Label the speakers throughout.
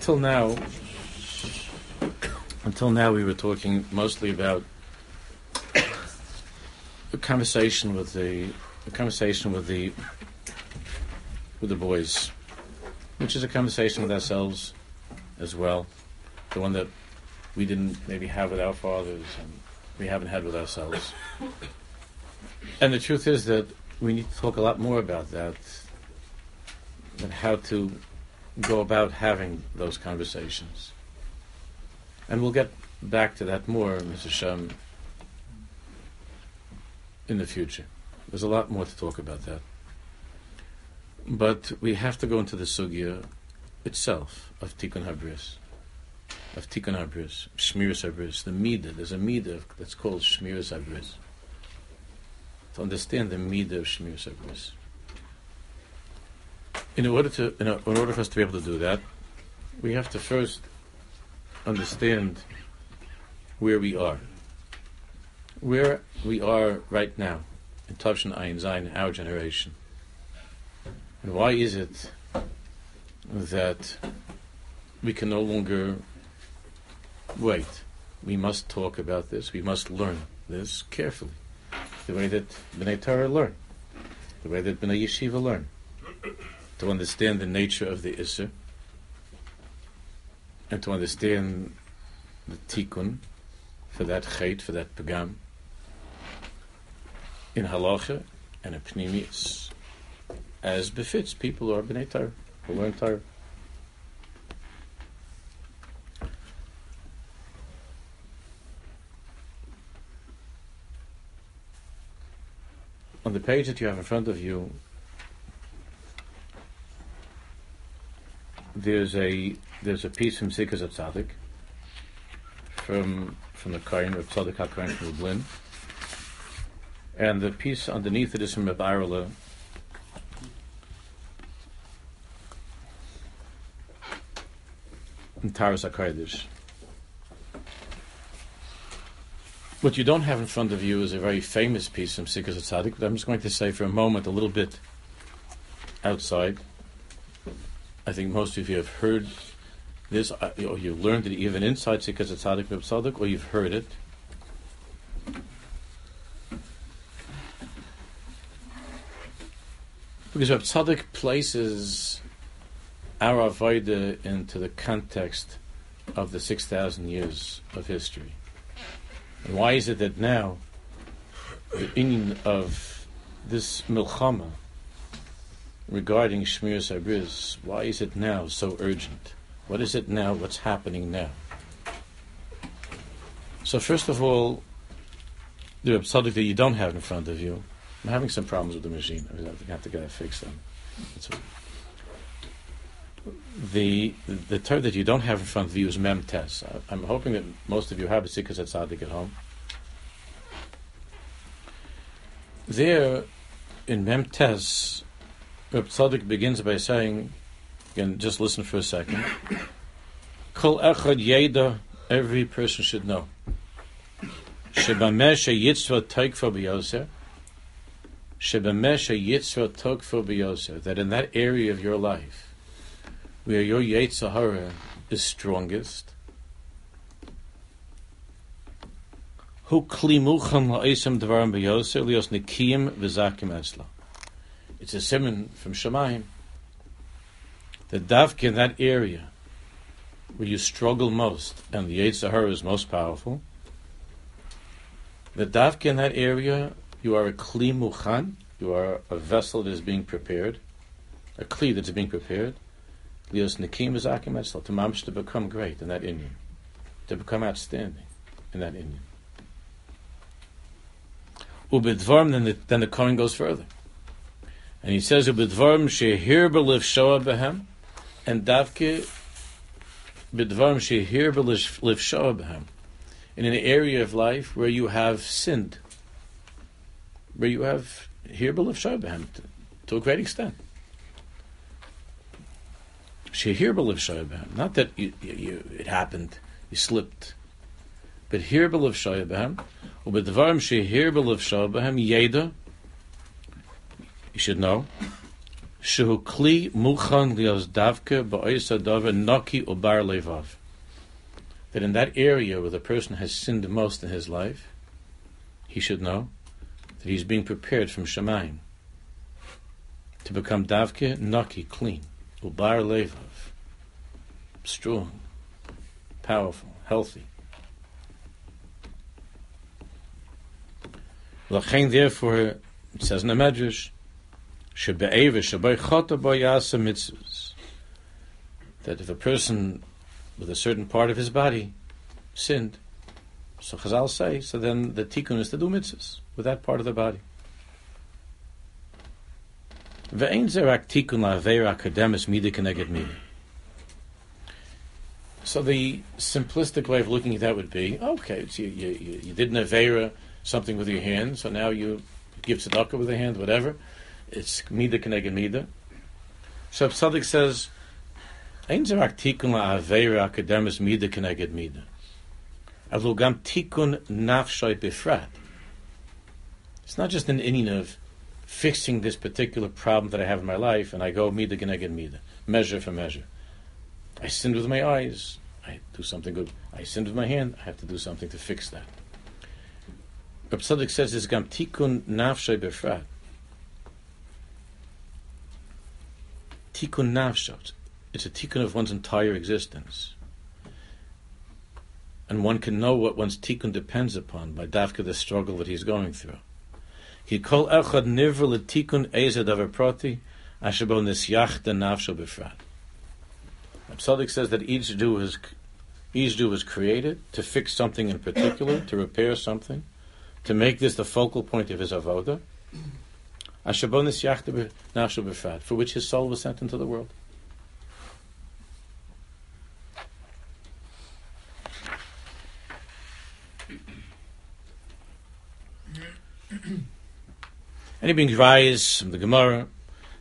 Speaker 1: until now, until now, we were talking mostly about a conversation with the a conversation with the with the boys, which is a conversation with ourselves as well, the one that we didn't maybe have with our fathers and we haven't had with ourselves. And the truth is that we need to talk a lot more about that and how to go about having those conversations. And we'll get back to that more, Mr. Shem, in the future. There's a lot more to talk about that. But we have to go into the sugya itself of Tikkun Habris, of Tikkun Habris, Shmiras Habris, the Midah. There's a Midah that's called Shmiras Habris. To understand the Midah of Shmiras Habris. In order to, in, in order for us to be able to do that, we have to first understand where we are. Where we are right now in Tavshin Ayin Zayin, our generation. And why is it that we can no longer wait? We must talk about this. We must learn this carefully. The way that B'nai Torah learn. The way that B'nai Yeshiva learn. To understand the nature of the Isser. And to understand the Tikkun for that Chait, for that Pagam. In Halacha and in Pnimius as befits people who are B'nai Torah, who learn Torah. On the page that you have in front of you, there's a there's a piece from Tzidkas HaTzadik from from the Kain of Tzadok HaKohen from Lublin, and the piece underneath it is from Arla in Taras HaKadosh. What you don't have in front of you is a very famous piece from Tzidkas HaTzadik, but I'm just going to say for a moment a little bit outside. I think most of you have heard this, uh, or you learned it even inside Sikas Tzadik Tzadik, or you've heard it. Because Reb Tzaddik places our Avodah into the context of the 6,000 years of history. And why is it that now the meaning of this milchama regarding Shmiras Habris, why is it now so urgent? What is it now? What's happening now? So first of all, the subject that you don't have in front of you, I'm having some problems with the machine. I have to it fixed. Them. The the term that you don't have in front of you is mem tes. I'm hoping that most of you have a Tzidkas HaTzaddik at home. There, in mem tes, Reb Tzaddik begins by saying, again, just listen for a second. Kol echad yeda, every person should know. Shebameh sheyitzva teikfa b'yoser, Shebamesha Yitzra Tokfo Biyosa, that in that area of your life where your Yetzahara is strongest, Hu klimucham la'isam dvarim biyosa lios nikiyim v'zakim esla. It's a simon from Shemaim. The davka in that area where you struggle most and the Yetzahara is most powerful, the davka in that area you are a kli muchan. You are a vessel that is being prepared, a kli that's being prepared. Lios nikim v'zakim etzal to mamsh to become great in that Inyan, to become outstanding in that Inyan. Ubidvarm, then the, then the Kohen goes further. And he says, Ubidvarm shehir beliv shoa behem, and davke bidvarm shehir beliv shoa behem, in an area of life where you have sinned where you have hirbel of Shobahem to, to a great extent. Shehirbel of Shobahem, not that you, you, you, it happened, you slipped, but here hirbel of Shobahem, ubedvarim shehirbel of Shobahem yeda, you should know, shehu muchan lios davke ba'oisa dava noki ubar levav. That in that area where the person has sinned most in his life, he should know that he's being prepared from Shemaim to become davke naki clean, ubar levav, strong, powerful, healthy. Lachain, therefore, it says in the Medrash, that if a person with a certain part of his body sinned, so Chazal say, so then the tikkun is to do mitzvahs with that part of the body. So the simplistic way of looking at that would be, okay, you, you, you did an avera, something with your hand, so now you give tzedakah with the hand, whatever. It's mida keneged mida. So Psadik says, Ein zerak tikun la'avera akademis mida keneged mida. Avlu gam tikun nafshoy bifrat. It's not just an inning of fixing this particular problem that I have in my life, and I go mida keneged mida, measure for measure. I sinned with my eyes, I do something good. I sinned with my hand, I have to do something to fix that. Reb Tzadok says it's gam tikun nafshay befrat. Tikun nafshot. It's a tikkun of one's entire existence. And one can know what one's tikkun depends upon by dafka the struggle that he's going through. He kol echad nivr letikun ezed proti ashabo nisyach nafsho befrat. Tzadok says that each Jew is each Jew was created to fix something in particular, to repair something to make this the focal point of his avoda, for which his soul was sent into the world. And he brings rise from the Gemara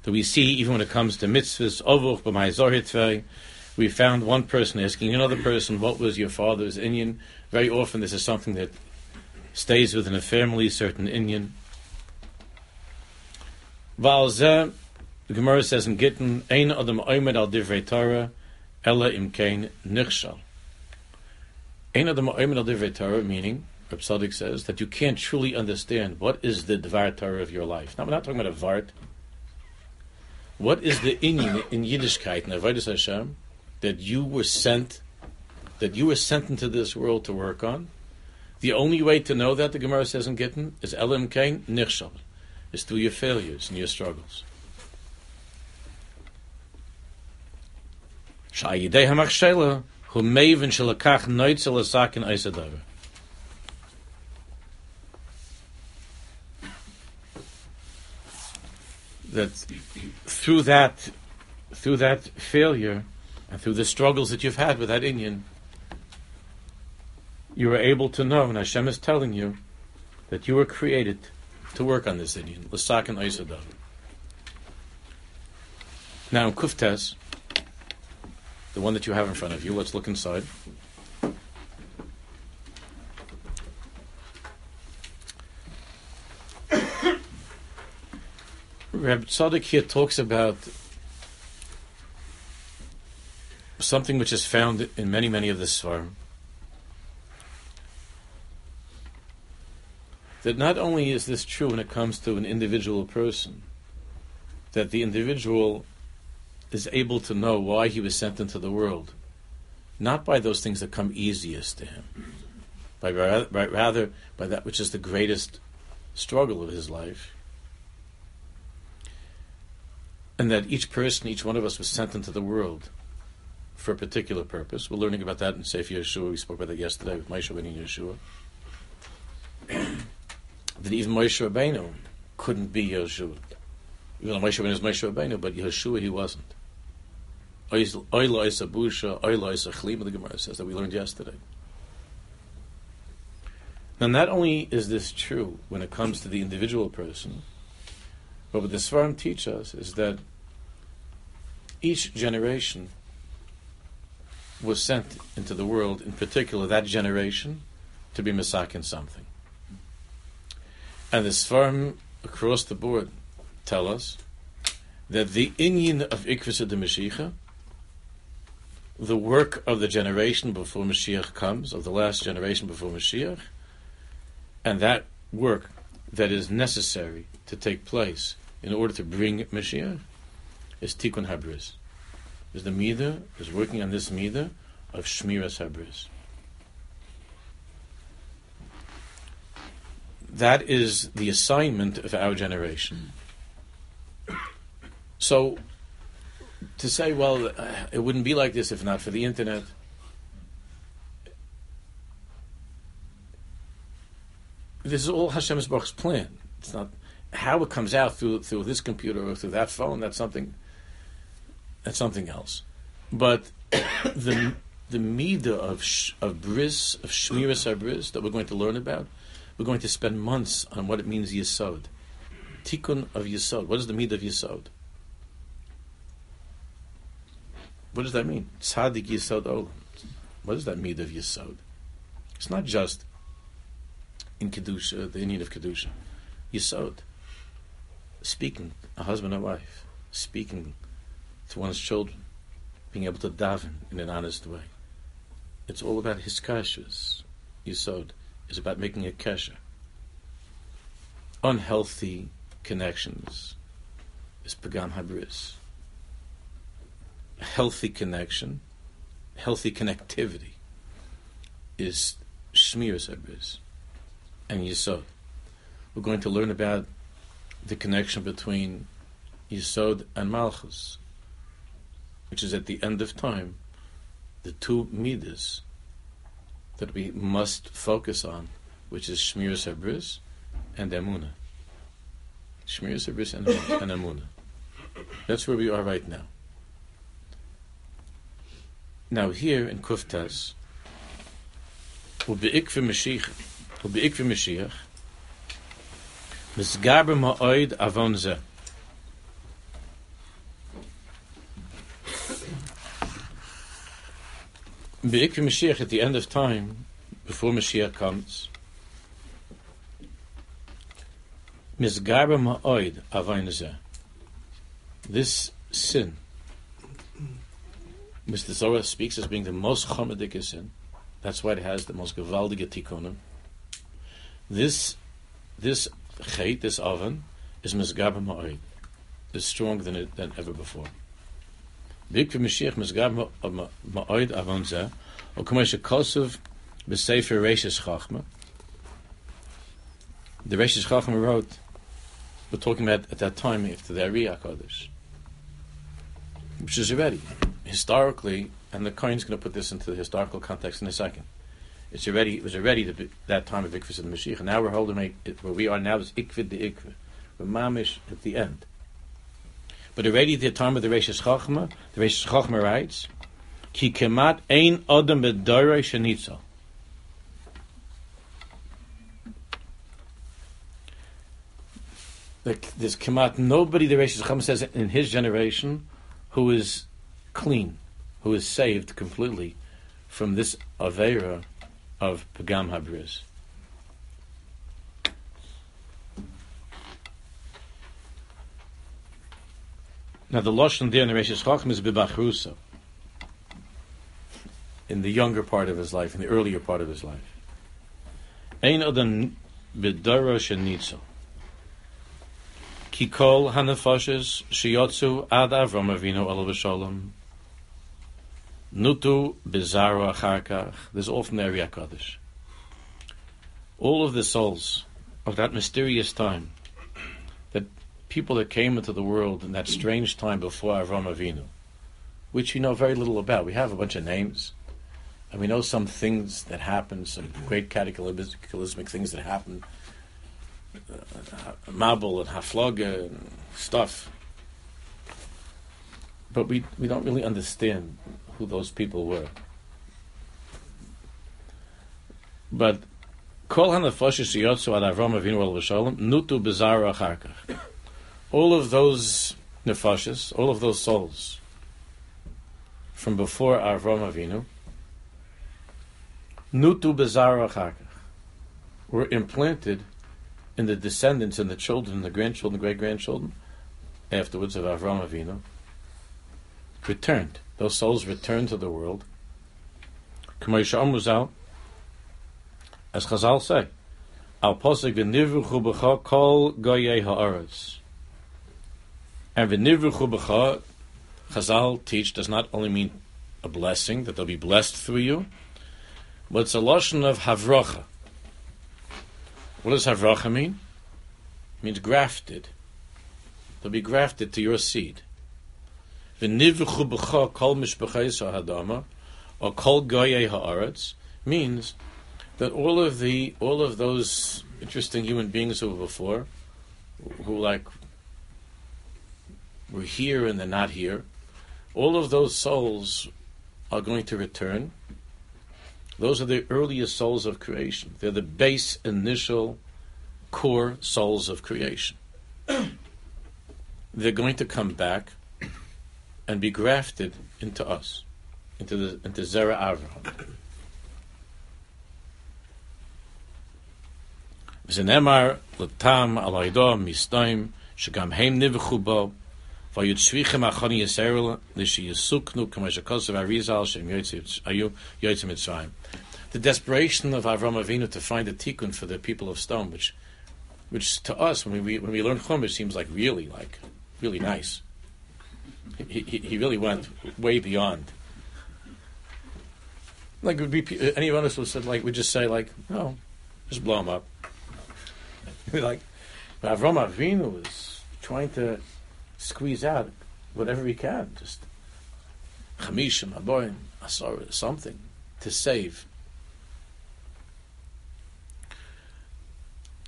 Speaker 1: that we see even when it comes to mitzvahs, ovuch we found one person asking another person, what was your father's Inyan? Very often this is something that stays within a family, certain Inyan. Valzeh, the Gemara says in Gittin, Ein Adam Oimed al Divrei Torah, Ella Imkein Nichshal. Ein Adam Oimed al Divrei Torah, meaning, Reb Sadik says, that you can't truly understand what is the Dvar Torah of your life. Now, we're not talking about a Vart. What is the Inyan in Yiddishkeit, in Avodah Hashem, that you were sent, that you were sent into this world to work on? The only way to know that, the Gemara says in Gittin, is Elim Kain Nichshal, is through your failures and your struggles. That through that, through that failure, and through the struggles that you've had with that Inyan, you are able to know, and Hashem is telling you, that you were created to work on this Inyan, Lasak and Isadav. Now, Kuftes, the one that you have in front of you, let's look inside. Reb Tzadok here talks about something which is found in many, many of the Svarim. That not only is this true when it comes to an individual person, that the individual is able to know why he was sent into the world, not by those things that come easiest to him, by rather by that which is the greatest struggle of his life. And that each person, each one of us was sent into the world for a particular purpose. We're learning about that in Sefer Yeshua. We spoke about that yesterday with Moshe Ben Yeshua that even Moshe Rabbeinu couldn't be Yeshua. Even though Moshe Rabbeinu is Moshe Rabbeinu, but Yeshua he wasn't. Oila is a busha, oila the Gemara says that we learned yesterday. Now, not only is this true when it comes to the individual person, but what the Svarim teach us is that each generation was sent into the world, in particular that generation, to be Masakin something. And the Svarim across the board tell us that the Inyan of Ikvus de Mashiach, the work of the generation before Mashiach comes, of the last generation before Mashiach, and that work that is necessary to take place in order to bring Mashiach is Tikkun Habris. Is the Mida, is working on this Mida of Shmiras Habris. That is the assignment of our generation. So, to say, well, uh, it wouldn't be like this if not for the internet. This is all Hashem's Baruch's plan. It's not how it comes out through through this computer or through that phone. That's something. That's something else. But the the midah of of bris of shmiras bris that we're going to learn about, we're going to spend months on what it means yisod, tikkun of yisod. What is the midah of yisod? What does that mean? Tzaddik Yisod Olam. Oh, what does that mean of Yisod? It's not just in Kedusha, the Inyan of Kedusha. Yisod. Speaking, a husband and wife, speaking to one's children, being able to daven in an honest way. It's all about his kashas. Yisod is about making a kasha. Unhealthy connections is pagam habris healthy connection, healthy connectivity is Shmir habris and Yisod. We're going to learn about the connection between Yisod and Malchus, which is at the end of time, the two midas that we must focus on, which is Shmiras Habris and Emunah. Shmiras Habris and, and Emunah. That's where we are right now. Now here in Kuftas, ubeikve Mashiach, ubeikve Mashiach, misgaber ma'oid avon zeh. Beikve Mashiach at the end of time, before Mashiach comes, misgaber ma'oid avon. This sin, Mr. Zohar speaks as being the most chomedik sin. That's why it has the most gewaldige tikkunim. This, this chait, this oven, is misgab ma'oid. Is stronger than it than ever before. Big Mashiach misgab ma'oid avon or kumesh kosov b'sefer Reishis Chachma. The Reishis Chachma wrote, we're talking about at that time after the Ari Kodesh, which is already historically, and the Kohen's going to put this into the historical context in a second. It's already it was already the, that time of Ikvis and the Mashiach. And now we're holding it, where we are now is Ikvid the Ikvid. We're mamish at the end. But already at the time of the Reishis Chachma, the Reishis Chachma writes, Ki kemat ein odem bedorei shenitzel. There's kemat nobody, the Reishis Chachma says, in his generation, who is clean, who is saved completely from this avera of pagam habris. Now the lashon there in the Reishis Chachma is bibachrusa. In the younger part of his life, in the earlier part of his life, ein adam bidara shenitzel. Kikol hanafashes shiyotzu ad Avram Avinu alav shalom Nutu Bizaru Acharkach. There's all from the Kaddish. All of the souls of that mysterious time, people that came into the world in that strange time before Avram Avinu, which we know very little about. We have a bunch of names, and we know some things that happened, some great cataclysmic things that happened, uh, Mabul and Haflaga and stuff. But we, we don't really understand who those people were. But Kol hanafoshes yotzu ad Avram Avinu al nutu bezara acharkach. All of those nefoshes, all of those souls from before Avram Avinu, nutu bezara acharkach, were implanted in the descendants and the children, the grandchildren, great grandchildren afterwards of Avram Avinu returned. Those souls returned to the world. As Chazal say, Al posik v'nivruchu b'cha kol goyei ha'aretz. And v'nivruchu b'cha, Chazal teach, does not only mean a blessing, that they'll be blessed through you, but it's a lotion of havracha. What does havracha mean? It means grafted. They'll be grafted to your seed. V'nivruchu b'cha kol mishbechais ha'adama, or kol goyei ha'aretz, means that all of the all of those interesting human beings who were before, who like were here and they're not here, all of those souls are going to return. Those are the earliest souls of creation. They're the base, initial, core souls of creation. they're going to come back and be grafted into us, into the into Zera Avraham. Mistaim shagam weil jut schwiche ma khani yeserel dis arizal shem yitzitz mitzrayim. The desperation of Avram Avinu to find a tikkun for the people of Sdom which which to us when we when we learn chumash seems like really like really nice. He, he, he really went way beyond. Like would be any of us would say like we just say like no just blow him up. Like Avram Avinu was trying to squeeze out whatever he can, just chamishim, aboin, asar, something to save.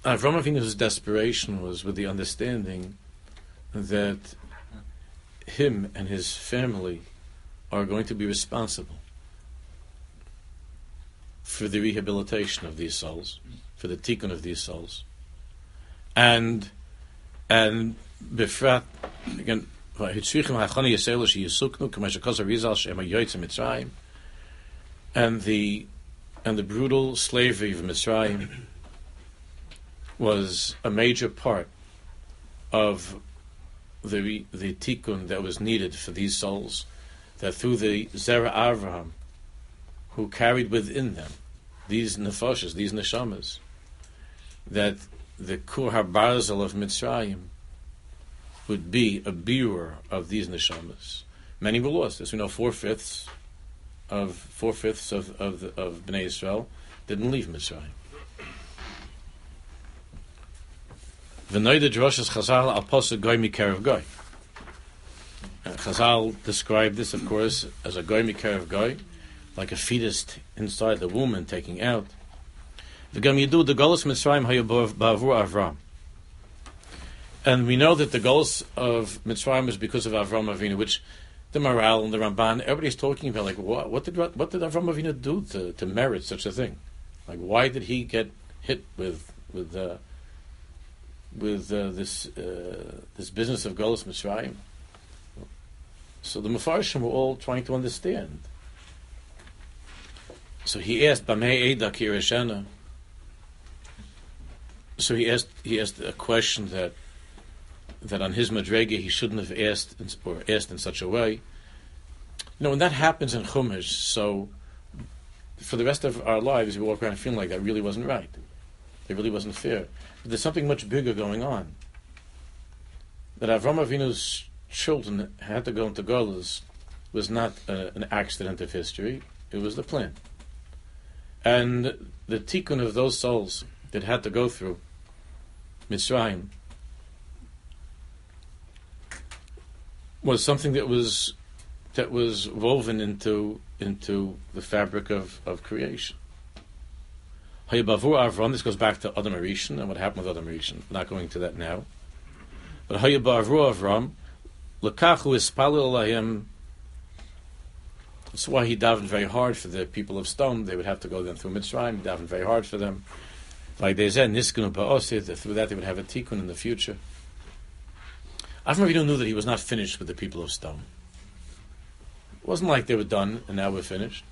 Speaker 1: Uh, Avram Avinu's desperation was with the understanding that him and his family are going to be responsible for the rehabilitation of these souls, for the tikkun of these souls and and befrat again and the and the brutal slavery of Mitzrayim was a major part of the the tikkun that was needed for these souls, that through the Zera Avraham, who carried within them these nefashas, these neshamas, that the Kur HaBarzel of Mitzrayim would be a bearer of these neshamas. Many were lost. As we know, four fifths of four fifths of of, of Bnei Israel didn't leave Mitzrayim. V'noida droshes Chazal al posuk goy mikerev goy. Chazal described this, of course, as a goy mikerev goy, like a fetus inside the womb and taking out. V'gam yidu the Golos Mitzrayim hayu ba'avur Avram. And we know that the goals of Mitzrayim was because of Avram Avinu, which the Maharal and the Ramban, everybody's talking about like what, what did what did Avram Avinu do to, to merit such a thing? Like why did he get hit with with uh, with uh, this uh, this business of Golos Mitzrayim? So the Mefarshim were all trying to understand. So he asked, "Bamei Eda Kirishena." So he asked he asked a question that that on his madrega he shouldn't have asked or asked in such a way. You know, when that happens in Chumash, so for the rest of our lives we walk around feeling like that really wasn't right. It really wasn't fair. But there's something much bigger going on. That Avram Avinu's children had to go into Golas was not uh, an accident of history. It was the plan. And the tikkun of those souls that had to go through Mitzrayim was something that was that was woven into into the fabric of, of creation. Hayabavur Avram, this goes back to Adam Arishan and what happened with Adam Arishan. Not going to that now. But Hayabavur Avram, Lakachu Ispalil Lahim. That's why he davened very hard for the people of Sdom. They would have to go then through Mitzrayim. He davened very hard for them. Like they said, Niskun Ba'osid, through that they would have a tikkun in the future. Avram knew that he was not finished with the people of Sdom. It wasn't like they were done and now we're finished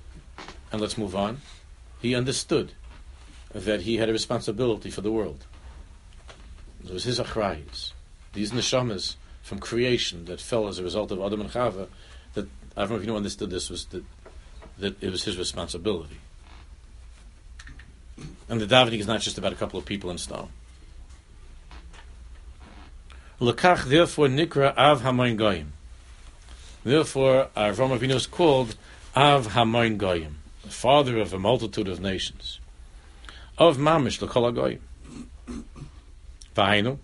Speaker 1: and let's move on. He understood that he had a responsibility for the world. It was his achrayis. These neshamas from creation that fell as a result of Adam and Chava, that Avram Avinu understood this was that, that it was his responsibility. And the davening is not just about a couple of people in Sdom. Lekach, therefore, Nikra Av Hamoin Goyim. Therefore, Avram Avinu is called Av Hamoin Goyim, the father of a multitude of nations. Of Mamish Lekol Goyim. V'hainu.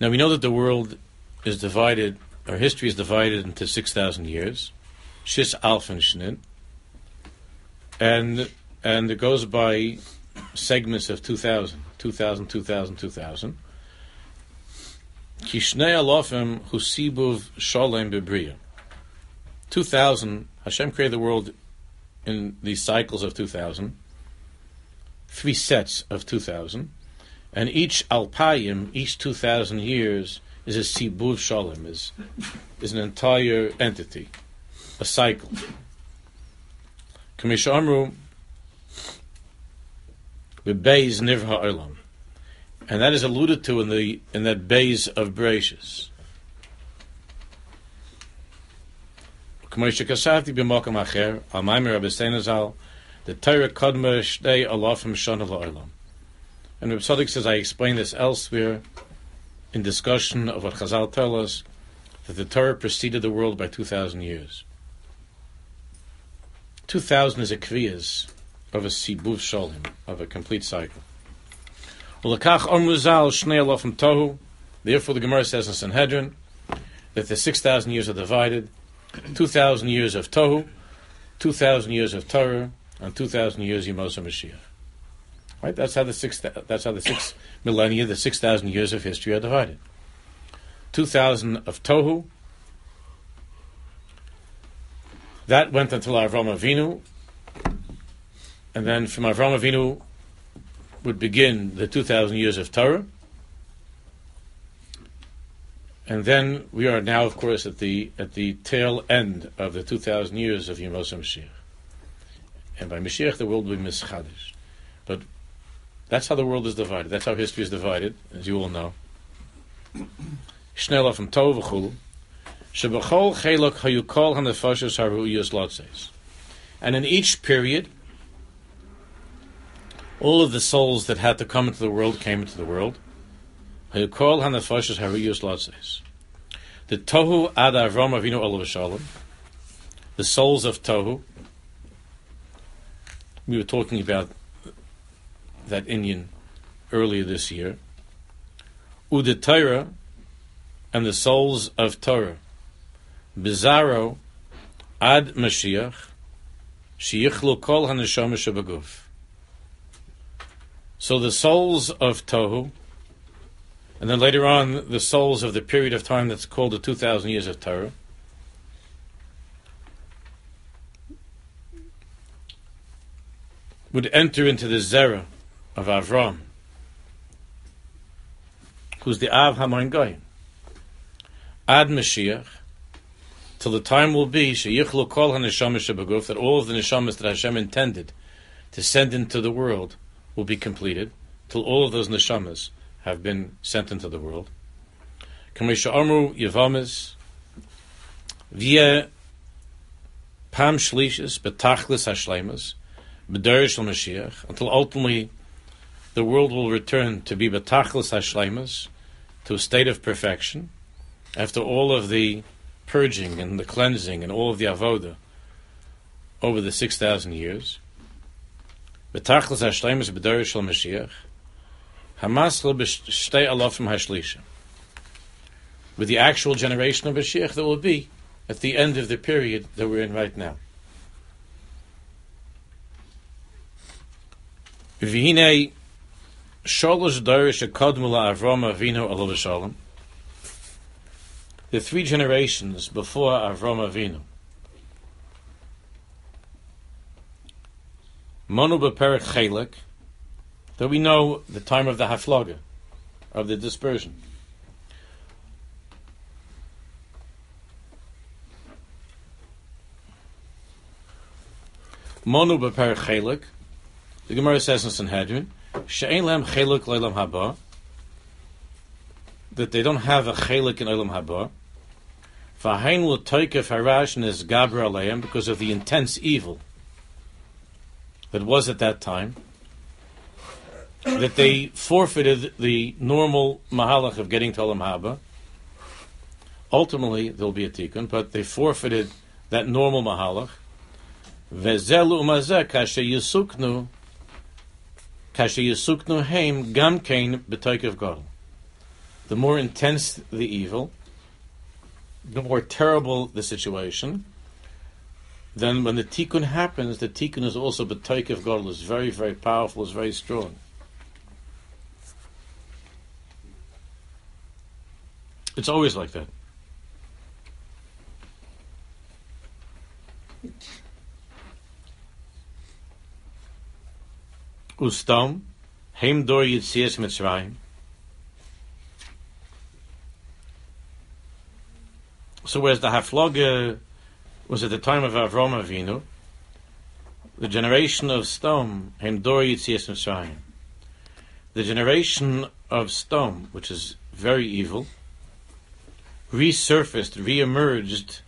Speaker 1: Now we know that the world is divided, or history is divided into 6,000 years. Shis Shnin. And, and it goes by segments of 2,000, 2,000, 2,000, 2,000. Kishnei alofim husibuv sholem bebriya. 2000, Hashem created the world in these cycles of 2000, three sets of 2000, and each alpayim, each 2000 years, is a sibuv shalom, is, is an entire entity, a cycle. Kamish Amru, bebeis nivha olam and that is alluded to in the in that base of Bereshis. The Torah Kadma Shtei Alafim Shana La'olam. And Reb Tzadok says, I explained this elsewhere in discussion of what Chazal tell us, that the Torah preceded the world by 2,000 years. 2,000 is a kviyas of a sibuv sholim, of a complete cycle. Therefore, the Gemara says in Sanhedrin that the 6,000 years are divided 2,000 years of Tohu, 2,000 years of Torah, and 2,000 years Yemos Mashiach. Right? That's how the six. That's how the six millennia, the 6,000 years of history are divided. 2,000 of Tohu. That went until Avram Avinu, and then from Avram Avinu would begin the 2,000 years of Torah. And then we are now, of course, at the at the tail end of the 2,000 years of Yemos Mashiach. And by Mashiach, the world will be mischadish. But that's how the world is divided. That's how history is divided, as you all know. Shnelah from Tov v'chul. Shebachol chelok hayukol hanefashos haruyos lotzes. And in each period, all of the souls that had to come into the world came into the world. The Tohu ad Avram Avinu Olav the souls of Tohu. We were talking about that Inyan earlier this year. Udetira and the souls of Torah. Bizarro ad Mashiach, sheyichlu kol haneshama shebaguf. So the souls of Tohu, and then later on the souls of the period of time that's called the 2,000 years of Torah, would enter into the Zerah of Avram, who's the Av Hamoin Goyim. Ad Mashiach, till the time will be Sheyichlu Kol HaNeshamas that all of the Neshamas that Hashem intended to send into the world will be completed till all of those neshamas have been sent into the world. Kamesha Amru Yavamis via Pam Shlishis Betachlis Hashlemas B'derish Mashiach until ultimately the world will return to be Betachlis to a state of perfection after all of the purging and the cleansing and all of the avoda over the 6,000 years. Shel Mashiach. Hashlisha. With the actual generation of Mashiach that will be at the end of the period that we're in right now. Avinu alav shalom. The three generations before Avram Avinu Monu beperik chelik, that we know the time of the haflaga, of the dispersion. Monu beperik chelik, the Gemara says in Sanhedrin, she'en lem chelik leilam haba, that they don't have a chelik in Olam Haba. V'hain will toikef harash is gabra aleim because of the intense evil that was at that time. That they forfeited the normal mahalach of getting to Olam Haba. Ultimately, there'll be a tikkun, but they forfeited that normal mahalach. The more intense the evil, the more terrible the situation, then when the tikkun happens, the tikkun is also b'toikev God, is very, very powerful, is very strong. It's always like that. Ustam, Heim Dor Yitzias Mitzrayim. So where's the Hafloga was at the time of Avram Avinu, the generation of Sdom, Heim Dor Yitzias Mitzrayim. The generation of Sdom, which is very evil, resurfaced, re-emerged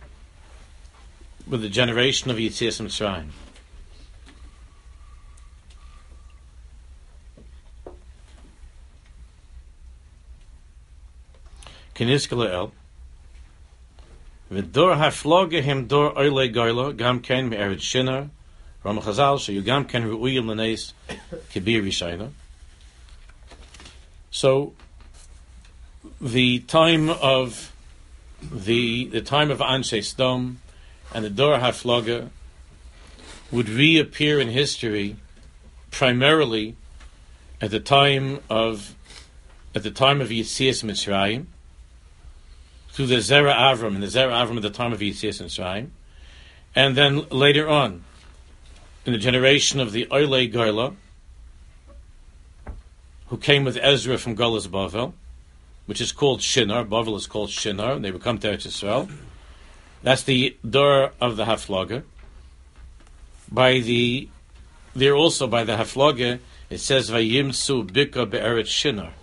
Speaker 1: with the generation of Yitzias Mitzrayim. kniskele el so, the time of the, the time of Anshe Sdom and the Dor HaFloga would reappear in history primarily at the time of at the time of Yitzias Mitzrayim, through the Zera Avram and the Zera Avram at the time of Yitzias and Shraim, and then later on, in the generation of the Oile Goyla, who came with Ezra from Golas Bavel, which is called Shinar. Bavel is called Shinar, and they would come to Eretz Yisrael. That's the door of the Haflaga. By the, there also by the Haflaga, it says Vayimsu Bika Be'eretz Shinar.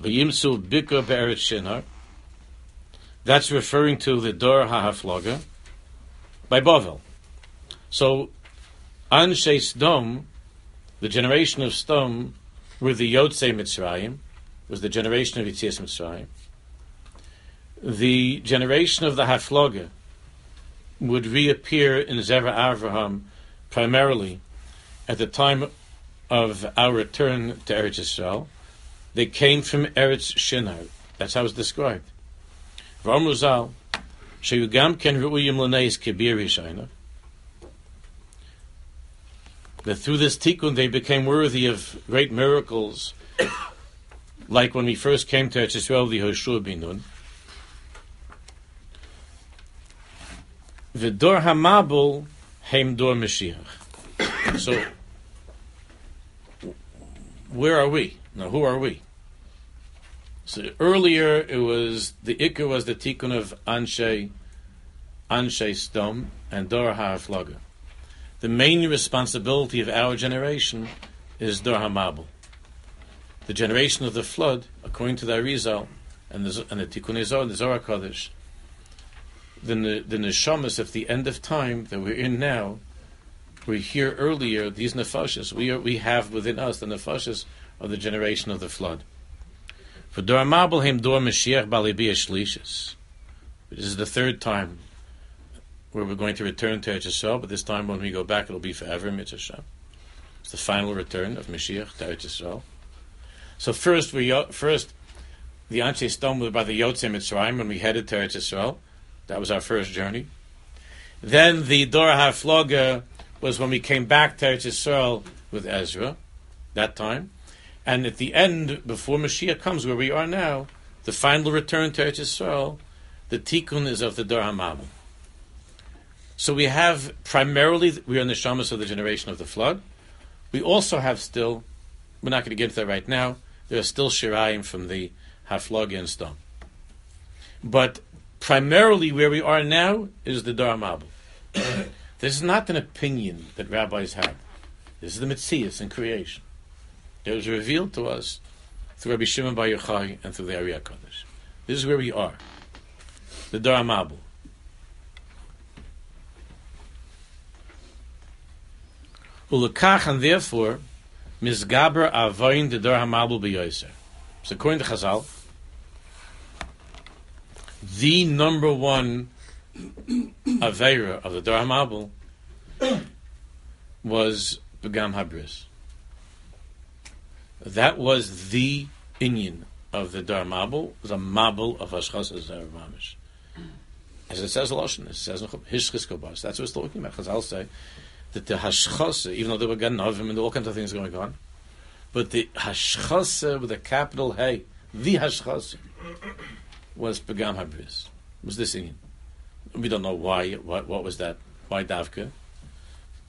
Speaker 1: Vayimsu Bika Be'eretz Shinar. That's referring to the Dor HaHaflaga by Bavel. So, Anshe Sdom, the generation of Sdom, were the Yotzei Mitzrayim, was the generation of Yitzias Mitzrayim. The generation of the Haflaga would reappear in Zera Avraham primarily at the time of our return to Eretz Yisrael. They came from Eretz Shinar. That's how it's described. V'amru zal, ken ru'uyim l'neis kibir yishayna. That through this tikkun they became worthy of great miracles, like when we first came to Yisrael, the Hoshua Binun. V'dor hamabul heim dor Mashiach. So, where are we? Now, who are we? So earlier it was the Iker was the tikkun of Anshe, Anshe Sdom and Dor HaFlaga. The main responsibility of our generation is Dor HaMabel. The generation of the flood, according to the Arizal and the, and the Tikkunei Zohar and the Zohar Kodesh, the, the neshamas of the end of time that we're in now, we hear earlier, these nefashas, we, are, we have within us the nefashas of the generation of the flood. For Dor Mabel him Dor Mashiach Balibi Shlishis. This is the third time where we're going to return to Eretz but this time when we go back it'll be forever Mitzvah It's the final return of Mashiach to Eretz So first we uh, first the Anshe Sdom by the Yotzei Mitzrayim when we headed to Eretz That was our first journey. Then the Dor HaFloga was when we came back to Eretz with Ezra, that time. And at the end, before Mashiach comes, where we are now, the final return to Eretz Yisrael, the tikkun is of the Dor HaMabel. So we have primarily, we are in the shamas of the generation of the flood. We also have still, we're not going to get into that right now, there are still shirayim from the Haflag and Stone. But primarily where we are now is the Dor HaMabel. this is not an opinion that rabbis have. This is the Mitzias in creation. It was revealed to us through Rabbi Shimon Bar Yochai, and through the Ari HaKadosh. This is where we are. The Dar Mabul. Ulekach, and therefore, Mizgaber Avoin the Dar Hamabul B'Yoser. So according to Chazal, the number one Aveira of the Dar Hamabul was Begam Habris. That was the Inyan of the Dar Mabul, the Mabul of Hashchas Mamish. As it says Lashon, it says Hishchis Kobas. That's what it's talking about. Chazal say that the Hashchas, even though there were Ganovim and all kinds of things going on, but the Hashchas with a capital Hey, the Hashchas, was Begam Habris. Was this Inyan. We don't know why, what, what was that, why Davka.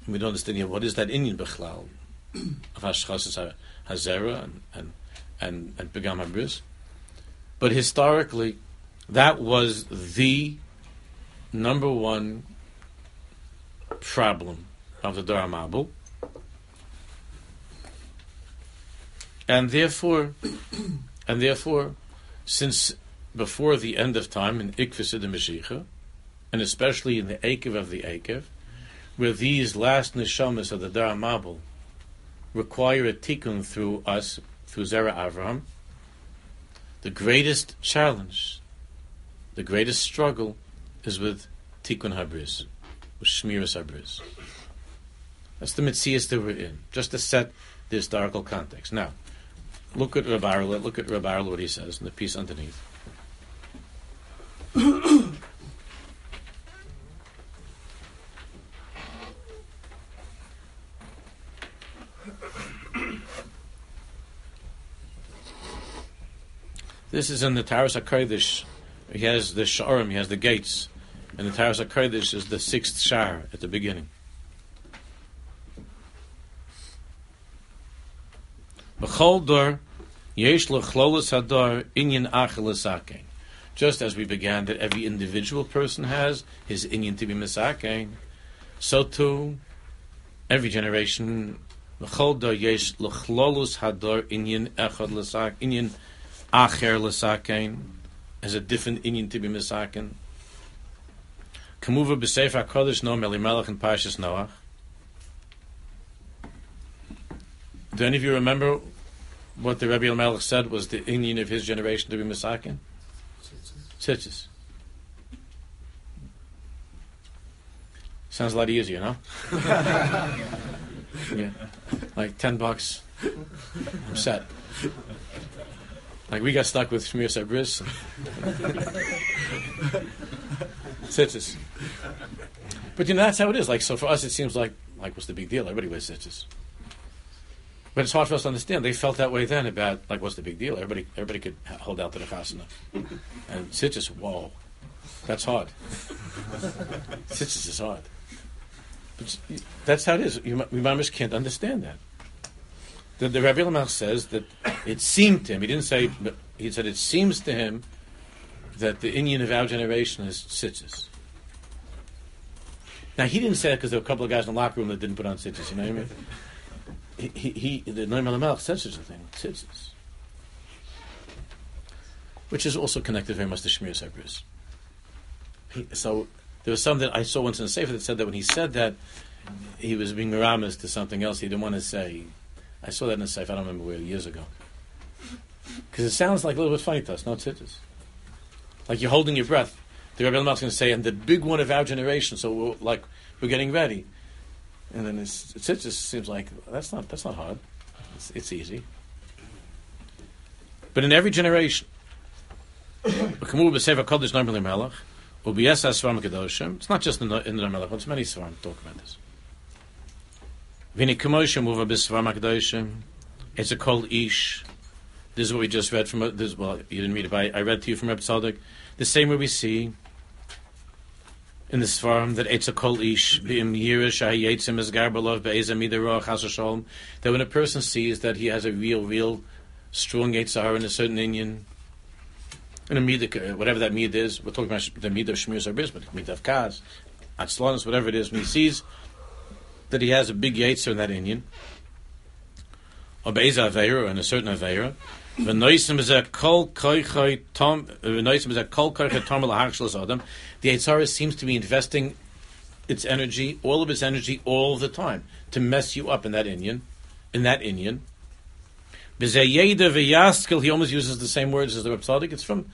Speaker 1: We don't understand yet what is that Inyan Bechlal of Hashchas Hazera and, and, and, and Habris. But historically, that was the number one problem of the Dora Mabul. And therefore, and therefore, since before the end of time in Ikvis the Mashiach, and especially in the Akev of the Akev, where these last neshamas of the Dara Mabul require a tikkun through us, through Zera Avraham, the greatest challenge, the greatest struggle is with tikkun habris, with shmiras habris. That's the mitzias that we're in, just to set the historical context. Now, look at Rabbi look at Rabbi what he says in the piece underneath. This is in the Taras HaKodesh. He has the Sharim, he has the gates. And the Taras HaKodesh is the sixth Shar at the beginning. Just as we began that every individual person has his inyan to be misakein, so too every generation inyan inyan acher l'sakein as a different inyan to be misakein. Kamuva b'sefer HaKodesh Noam Elimelech and Parshas Noach. Do any of you remember what the Rebbe Elimelech said was the Inyan of his generation to be Misakin? Tzitzis. Sounds a lot easier, no? yeah. Like 10 bucks. I'm set. Like we got stuck with Shmir Sabris. Tzitzis. But you know, that's how it is. Like, so for us, it seems like, like, what's the big deal? Everybody wears tzitzis. But it's hard for us to understand. They felt that way then about like what's the big deal? Everybody everybody could hold out to the chasana. And Sitchis, whoa, that's hard. Sitchis is hard. But that's how it is. You, mamish can't understand that. The, the Rebbe Elimelech says that it seemed to him. He didn't say, but he said it seems to him that the Inyan of our generation is Sitchis. Now he didn't say that because there were a couple of guys in the locker room that didn't put on Sitchis. You know what I mean? he, he, the Noam Melech said such a thing, tzitzis, which is also connected very much to Shmir Sabris. So there was something I saw once in a sefer that said that when he said that, he was being miramis to something else he didn't want to say. I saw that in a safe. I don't remember where, years ago. Because it sounds like a little bit funny to us, no tzitzis. Like you're holding your breath. The Rebbe is going to say, and the big one of our generation, so we're, like we're getting ready. And then it's, it just seems like that's not that's not hard. It's, it's easy. But in every generation, it's not just in the, in the Melech, it's many Svarim talk about this. It's a called Ish. This is what we just read from. Uh, this, well, you didn't read it, but I, I read to you from Reb. The same way we see in this form that it's a kol ish b'im yirish garbalov that when a person sees that he has a real, real strong Yitzhar in a certain Inyan, in a midah, uh, whatever that midah is, we're talking about the midah of shmir sarbis, but midah of kaz, atzlonis, whatever it is, when he sees that he has a big Yitzhar in that Inyan, or be'ez aveira, in a certain aveira. The Eitzara seems to be investing its energy, all of its energy, all the time to mess you up in that Inyan, in that Inyan. He almost uses the same words as the Reb It's from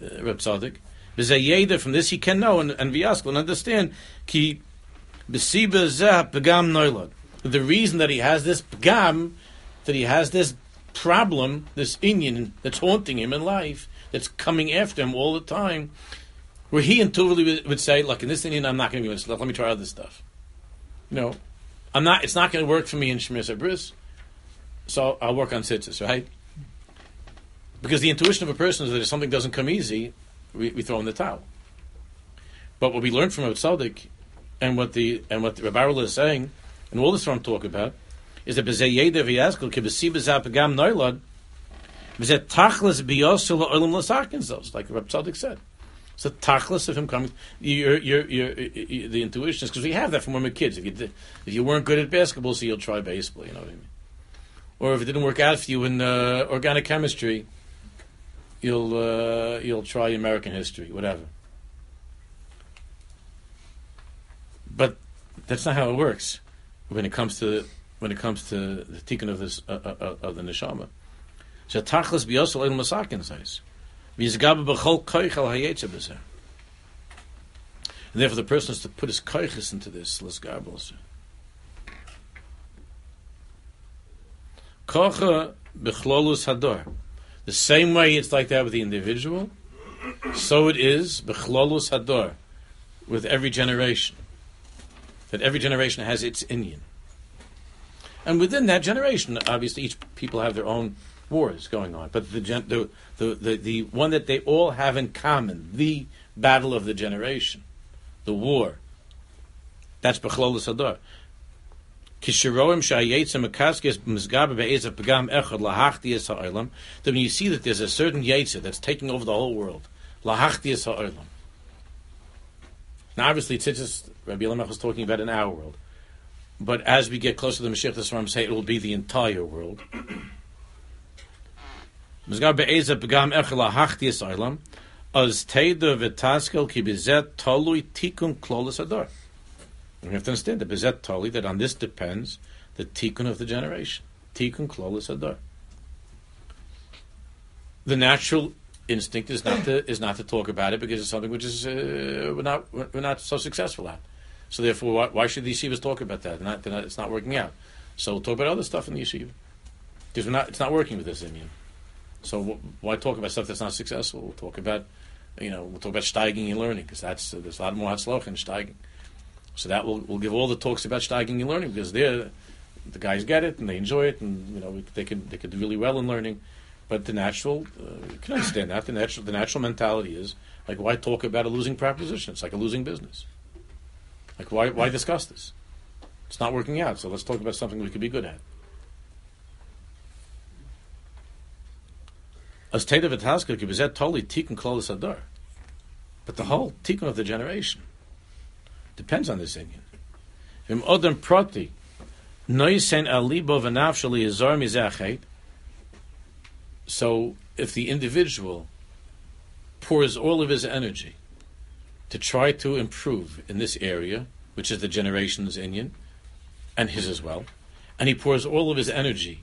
Speaker 1: uh, Reb Tzaddik. From this he can know and, and v'yaskel and understand. Ki The reason that he has this pagam, that he has this problem, this Inyan that's haunting him in life, that's coming after him all the time, where he intuitively would say, "Look, in this Inyan, I'm not going to be doing this stuff. let me try other stuff." You know, I'm not. It's not going to work for me in Shemir Sabris, so I'll work on Tzitzis, right? Because the intuition of a person is that if something doesn't come easy, we, we throw in the towel. But what we learned from Tzaddik, and what the and what the Rabbi is saying, and all this from talk about, is that b'zeh yeder v'yaskel kibesi b'zeh pagam noilad b'zeh tachlis biyosul olam l'sakin like Reb Tzaddik said. So tachlis of him coming, the intuition is because we have that from when we were kids. If you if you weren't good at basketball, so you'll try baseball. You know what I mean? Or if it didn't work out for you in uh, organic chemistry, you'll uh, you'll try American history, whatever. But that's not how it works when it comes to when it comes to the tikkun of this uh, uh, uh of the neshama. So tachlis biyosel el masakin says, v'yizgabe b'chol koichel hayetze b'zer. And therefore, the person has to put his koiches into this l'sgarbel. Kocha b'chlolus hador. The same way it's like that with the individual, so it is b'chlolus hador with every generation. That every generation has its Inyan. And within that generation, obviously, each people have their own wars going on. But the, the, the, the, the one that they all have in common, the battle of the generation, the war, that's Bechlol Sador. Then when you see that there's a certain Yetzer that's taking over the whole world, Now obviously, it's just Rebbe Elimelech was talking about in our world. But as we get closer to the Mashiach, the Svarim say it will be the entire world. As tolui. We have to understand that bizet toli, that on this depends the tikkun of the generation. Tikkun klolis ador. The natural instinct is not to is not to talk about it because it's something which is uh, we're not we're not so successful at. So therefore, why, why should the yeshivas talk about that? Not, not, it's not working out. So we'll talk about other stuff in the yeshiva because not. It's not working with this Inyan. So why talk about stuff that's not successful? We'll talk about, you know, we'll talk about steiging and learning because that's uh, there's a lot more hatzloch in steiging. So that will will give all the talks about steiging and learning because they're the guys get it and they enjoy it and you know they can they can do really well in learning. But the natural, uh, can understand that the natural the natural mentality is like why talk about a losing proposition? It's like a losing business. Like, why, why discuss this? It's not working out, so let's talk about something we could be good at. As Teda Vitaska Kibizet totally Tikkun Klolis Adar. But the whole Tikkun of the generation depends on this Inyan. Vim Odem Proti, Noisen Alibo Vanavshali Azar Mizachet. So if the individual pours all of his energy to try to improve in this area, which is the generation's Inyan, and his as well. And he pours all of his energy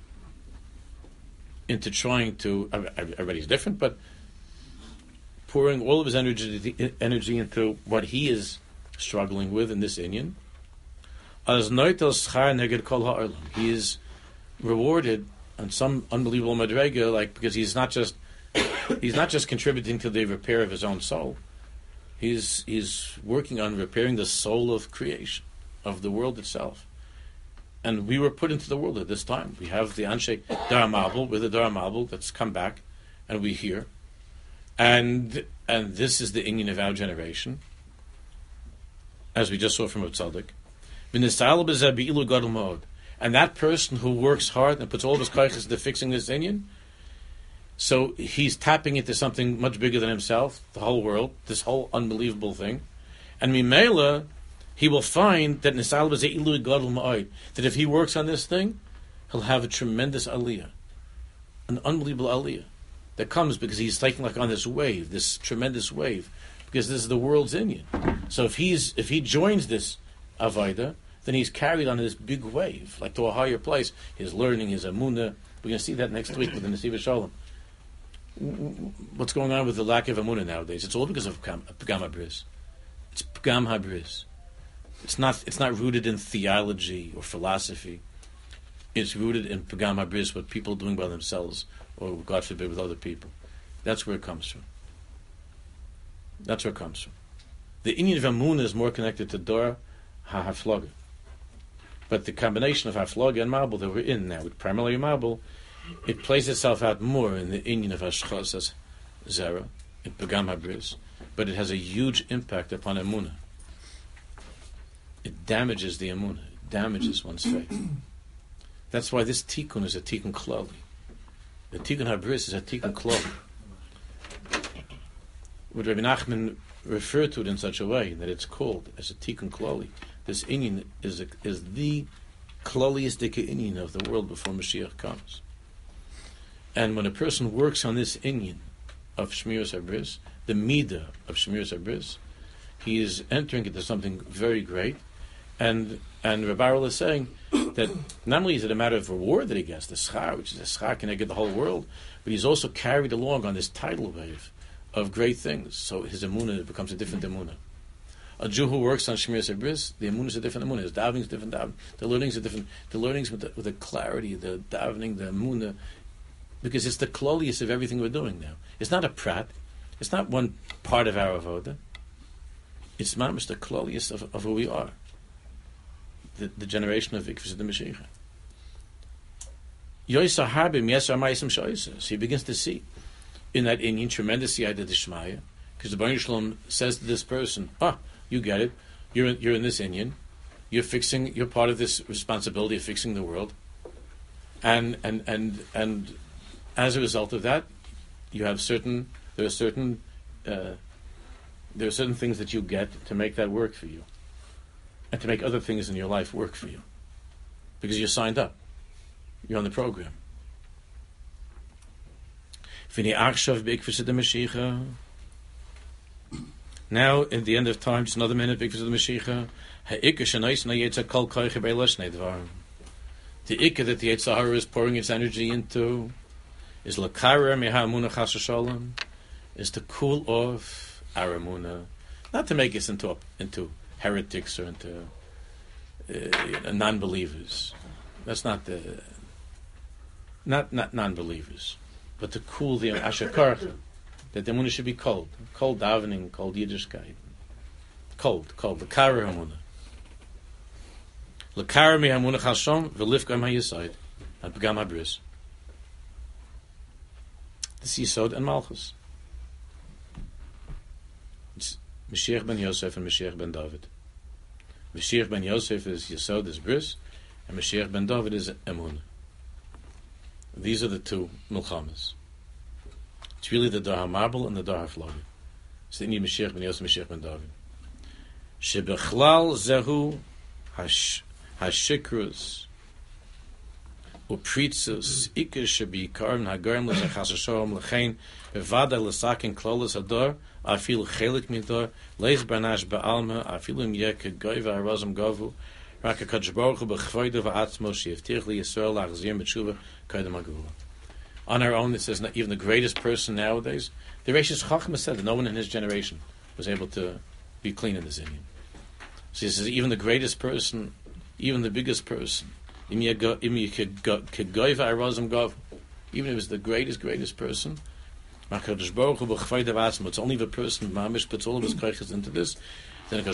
Speaker 1: into trying to. Everybody's different, but pouring all of his energy energy into what he is struggling with in this Inyan. As he is rewarded on some unbelievable madrega, like because he's not just he's not just contributing to the repair of his own soul He's, he's working on repairing the soul of creation, of the world itself. And we were put into the world at this time. We have the Anshe Dharamabel, with the Dharamabel that's come back, and we hear. And and this is the Inyan of our generation, as we just saw from Utzadik. And that person who works hard and puts all of his kaiches into fixing this Inyan, so he's tapping into something much bigger than himself, the whole world, this whole unbelievable thing. And Mimela, he will find that that if he works on this thing, he'll have a tremendous aliyah. an unbelievable aliyah that comes because he's taking like on this wave, this tremendous wave, because this is the world's Inyan. So if he's if he joins this avodah, then he's carried on this big wave, like to a higher place. His learning, his amuna. We're going to see that next week with the Nesivos Shalom. What's going on with the lack of amuna nowadays? It's all because of Pagam Habris. It's Pagam Habris. It's not. It's not rooted in theology or philosophy. It's rooted in Pagam Habris, what people are doing by themselves, or God forbid, with other people. That's where it comes from. That's where it comes from. The Inyan of Amun is more connected to Dora HaHaflaga. But the combination of Haflaga and Mabul that we're in now, primarily Mabul, it plays itself out more in the Inyan of Ashchas as Zera, in Pagam Habris, but it has a huge impact upon Amunah. It damages the Amunah, it damages one's faith. That's why this tikkun is a tikkun klali. The tikkun habris is a tikkun klali. Would Rabbi Nachman refer to it in such a way that it's called as a tikkun klali? This inyan is is the klaliest inyan of the world before Mashiach comes. And when a person works on this inyan of Shmiras Habris, the midah of Shmiras Habris, he is entering into something very great. And and Rabbi is saying that not only is it a matter of reward that he gets, the schar, which is a schar get the whole world, but he's also carried along on this tidal wave of great things. So his emunah becomes a different emunah. A Jew who works on Shemir Sabris, the emunah is a different emunah. His davening is a different davening. The learnings are different. The learnings with the, with the clarity, the davening, the emunah, because it's the cloliest of everything we're doing now. It's not a prat. It's not one part of our avoda. It's mamish the cloliest of, of who we are the, the generation of Ikvis the Mashiach. Yoisa Harbim Yesar Maisim Shoises. He begins to see in that Inyan tremendous Yada Dishmaya, because the Baruch Shalom says to this person, Ah, you get it. You're in, you're in this Inyan. You're fixing. You're part of this responsibility of fixing the world, and and and and as a result of that, you have certain. There are certain. Uh, there are certain things that you get to make that work for you and to make other things in your life work for you. Because you're signed up. You're on the program. Now, in the end of time, just another minute, big for the Mashiach. The ikka that the Yitzhahara is pouring its energy into is lakara mehamuna chasashalom, is to cool off aramuna, not to make us into into heretics or into uh, non-believers. That's not the not not non-believers, but to cool the ashakarcha that the munah should be cold, cold davening, cold Yiddishkeit, cold, cold. The kara hamuna. Lekara mi hamuna chashom v'lifkam hayisayid at begam The Yisod and Malchus. It's Mashiach ben Yosef and Mashiach ben David. Mashiach ben Yosef is Yisod, is Bris, and Mashiach ben David is Emun. These are the two Milchamas. It's really the Dar Mabul and the Dar HaFlog. It's the Inyan Mashiach ben Yosef, Mashiach ben David. Shebechlal zehu hashikrus upritzus ikar shebi karm hagarm lezachas shalom lechein bevada lesakin klolas ador afil chelik midor leis banash baalma afilu yek goiva arazim gavu rak a kajbaruch bechvoide va'atzmo sheyevtich li yisrael lachzir metshuva kaidem agula. On our own, it says not even the greatest person nowadays. The Reishis Chachma said that no one in his generation was able to be clean in this Inyan. So he says even the greatest person, even the biggest person, even if it was the greatest, greatest person. It's only the person mamish puts all of his koiches into this. Then the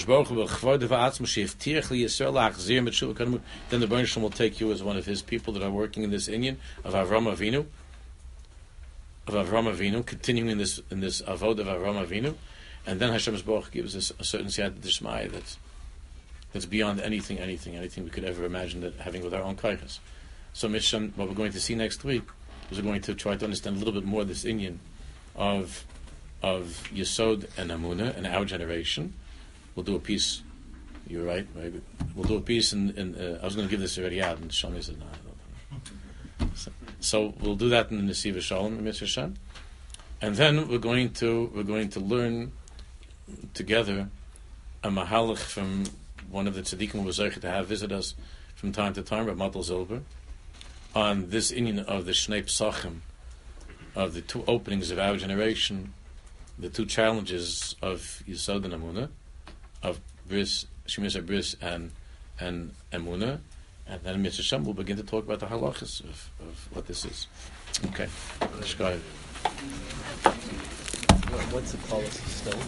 Speaker 1: Baruch will take you as one of his people that are working in this Inyan of Avram Avinu. Of Avram Avinu, continuing in this in this avod of Avram Avinu, and then Hashem's Baruch gives us a certain siyat d'shmaya that's that's beyond anything, anything, anything we could ever imagine that having with our own koiches. So, Misham, what we're going to see next week is we're going to try to understand a little bit more this Inyan of of Yesod and Amuna and our generation. We'll do a piece. You're right. Maybe we'll do a piece. In, in uh, I was going to give this already out, and Shami said no. So, So we'll do that in the Nesivos Shalom, Mr. Hashem. And then we're going to we're going to learn together a mahalach from one of the tzaddikim was to have visit us from time to time, Rav Matal Zilber, on this Inyan of the Shnei Psachim, of the two openings of our generation, the two challenges of Yisod and Amunah, of Bris, Shemis Bris and and Amunah, and then Mr. Shem will begin to talk about the halachas of, of what this is. Okay, Shkai.
Speaker 2: What's the policy still?